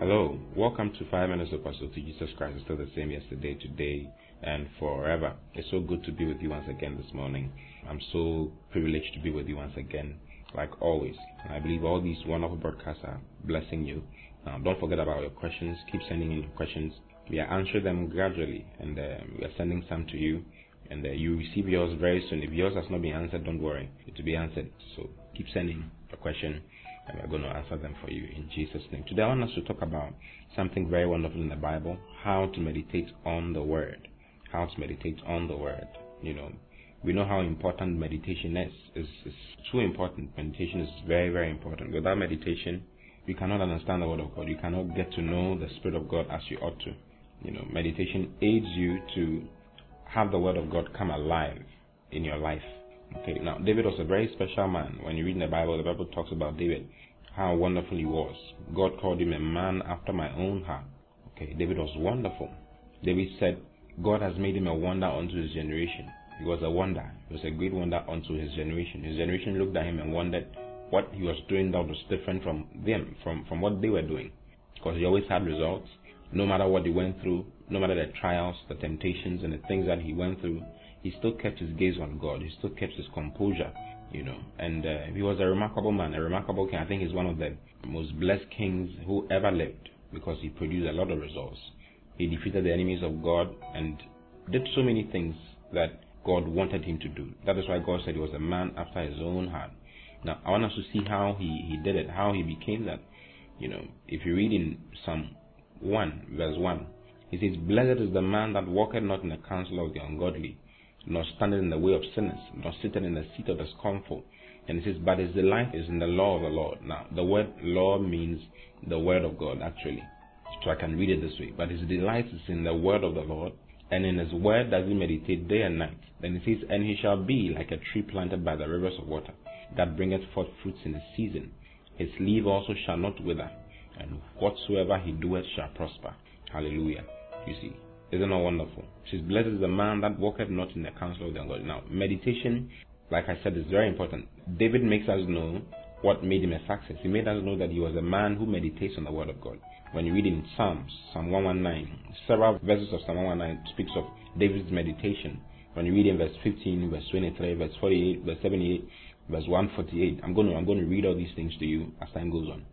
Hello, welcome to 5 Minutes of Apostle to Jesus Christ is still the same yesterday, today, and forever. It's so good to be with you once again this morning. I'm so privileged to be with you once again, like always. And I believe all these wonderful broadcasts are blessing you. Now, don't forget about your questions. Keep sending in your questions. We are answering them gradually, and uh, we are sending some to you. And uh, you receive yours very soon. If yours has not been answered, don't worry. It will be answered. So keep sending a question and we're going to answer them for you in Jesus' name. Today, I want us to talk about something very wonderful in the Bible how to meditate on the Word. How to meditate on the Word. You know, we know how important meditation is. It's, it's too important. Meditation is very, very important. Without meditation, you cannot understand the Word of God. You cannot get to know the Spirit of God as you ought to. You know, meditation aids you to have the Word of God come alive in your life. Okay, now David was a very special man. When you read in the Bible, the Bible talks about David, how wonderful he was. God called him a man after my own heart. Okay, David was wonderful. David said, God has made him a wonder unto his generation. He was a wonder. He was a great wonder unto his generation. His generation looked at him and wondered what he was doing that was different from them, from, from what they were doing. Because he always had results. No matter what he went through, no matter the trials, the temptations, and the things that he went through, he still kept his gaze on God. He still kept his composure, you know. And uh, he was a remarkable man, a remarkable king. I think he's one of the most blessed kings who ever lived because he produced a lot of results. He defeated the enemies of God and did so many things that God wanted him to do. That is why God said he was a man after his own heart. Now, I want us to see how he, he did it, how he became that. You know, if you read in Psalm 1, verse 1, he says, Blessed is the man that walketh not in the counsel of the ungodly, nor standing in the way of sinners, nor sitting in the seat of the scornful. And it says, But his delight is in the law of the Lord. Now, the word law means the word of God, actually. So I can read it this way. But his delight is in the word of the Lord, and in his word does he meditate day and night. Then it says, And he shall be like a tree planted by the rivers of water, that bringeth forth fruits in its season. His leaf also shall not wither, and whatsoever he doeth shall prosper. Hallelujah. Isn't that wonderful? She's blessed is the man that walketh not in the counsel of the ungodly. Now, meditation, like I said, is very important. David makes us know what made him a success. He made us know that he was a man who meditates on the word of God. When you read in Psalms, Psalm 119, several verses of Psalm 119 speaks of David's meditation. When you read in verse 15, verse 23, verse 48, verse 78, verse 148, I'm going to I'm going to read all these things to you as time goes on.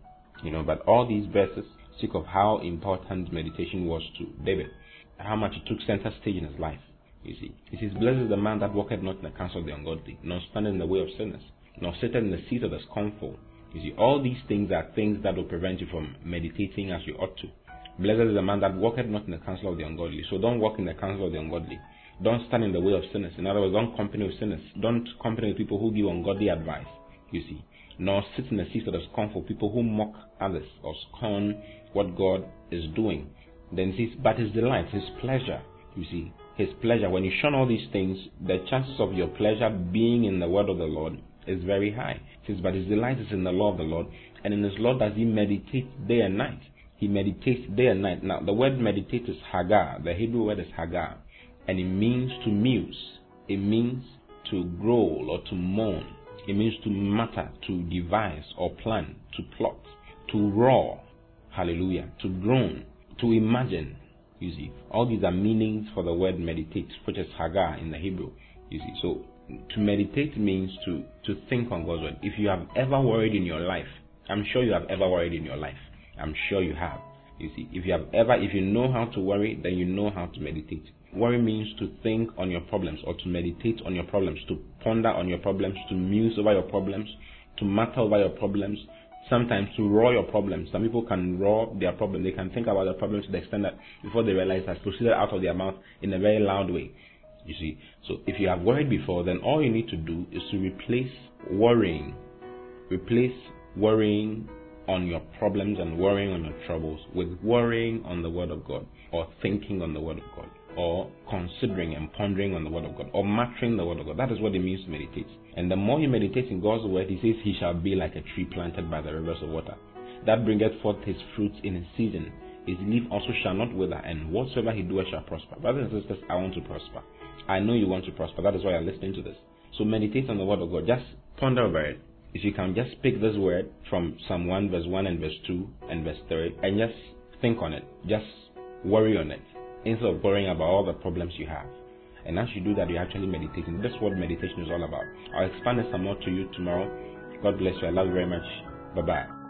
You know, but all these verses speak of how important meditation was to David how much it took center stage in his life. You see, it says, Blessed is the man that walketh not in the counsel of the ungodly, nor standeth in the way of sinners, nor sitteth in the seat of the scornful. You see, all these things are things that will prevent you from meditating as you ought to. Blessed is the man that walketh not in the counsel of the ungodly. So don't walk in the counsel of the ungodly. Don't stand in the way of sinners. In other words, don't company with sinners. Don't company with people who give ungodly advice. You see, nor sit in the seat of the scornful, people who mock others or scorn what God is doing. Then says, but his delight, his pleasure, you see, his pleasure. When you shun all these things, the chances of your pleasure being in the word of the Lord is very high. It says, but his delight is in the law of the Lord, and in his law does he meditate day and night. He meditates day and night. Now, the word meditate is hagah. The Hebrew word is hagah, and it means to muse. It means to growl or to moan. It means to mutter, to devise or plan, to plot, to roar. Hallelujah. To groan to imagine. You see, all these are meanings for the word meditate, which is hagah in the Hebrew. You see, so to meditate means to to think on God's word. If you have ever worried in your life, I'm sure you have ever worried in your life. I'm sure you have. You see, if you have ever, if you know how to worry, then you know how to meditate. Worry means to think on your problems or to meditate on your problems, to ponder on your problems, to muse over your problems, to matter over your problems, sometimes to raw your problems. Some people can raw their problem. They can think about their problem to the extent that before they realize has proceeded out of their mouth in a very loud way. You see, so if you have worried before, then all you need to do is to replace worrying, replace worrying on your problems and worrying on your troubles with worrying on the Word of God or thinking on the Word of God or considering and pondering on the Word of God or mattering the Word of God. That is what it means to meditate. And the more you meditate in God's Word, He says, He shall be like a tree planted by the rivers of water, that bringeth forth his fruits in his season. His leaf also shall not wither, and whatsoever he doeth shall prosper. Brothers and sisters, I want to prosper. I know you want to prosper. That is why you're listening to this. So meditate on the Word of God. Just ponder over it. If you can just pick this word from Psalm 1, verse 1 and verse 2 and verse 3, and just think on it. Just worry on it instead of worrying about all the problems you have. And as you do that, you're actually meditating. That's what meditation is all about. I'll expand this some more to you tomorrow. God bless you. I love you very much. Bye bye.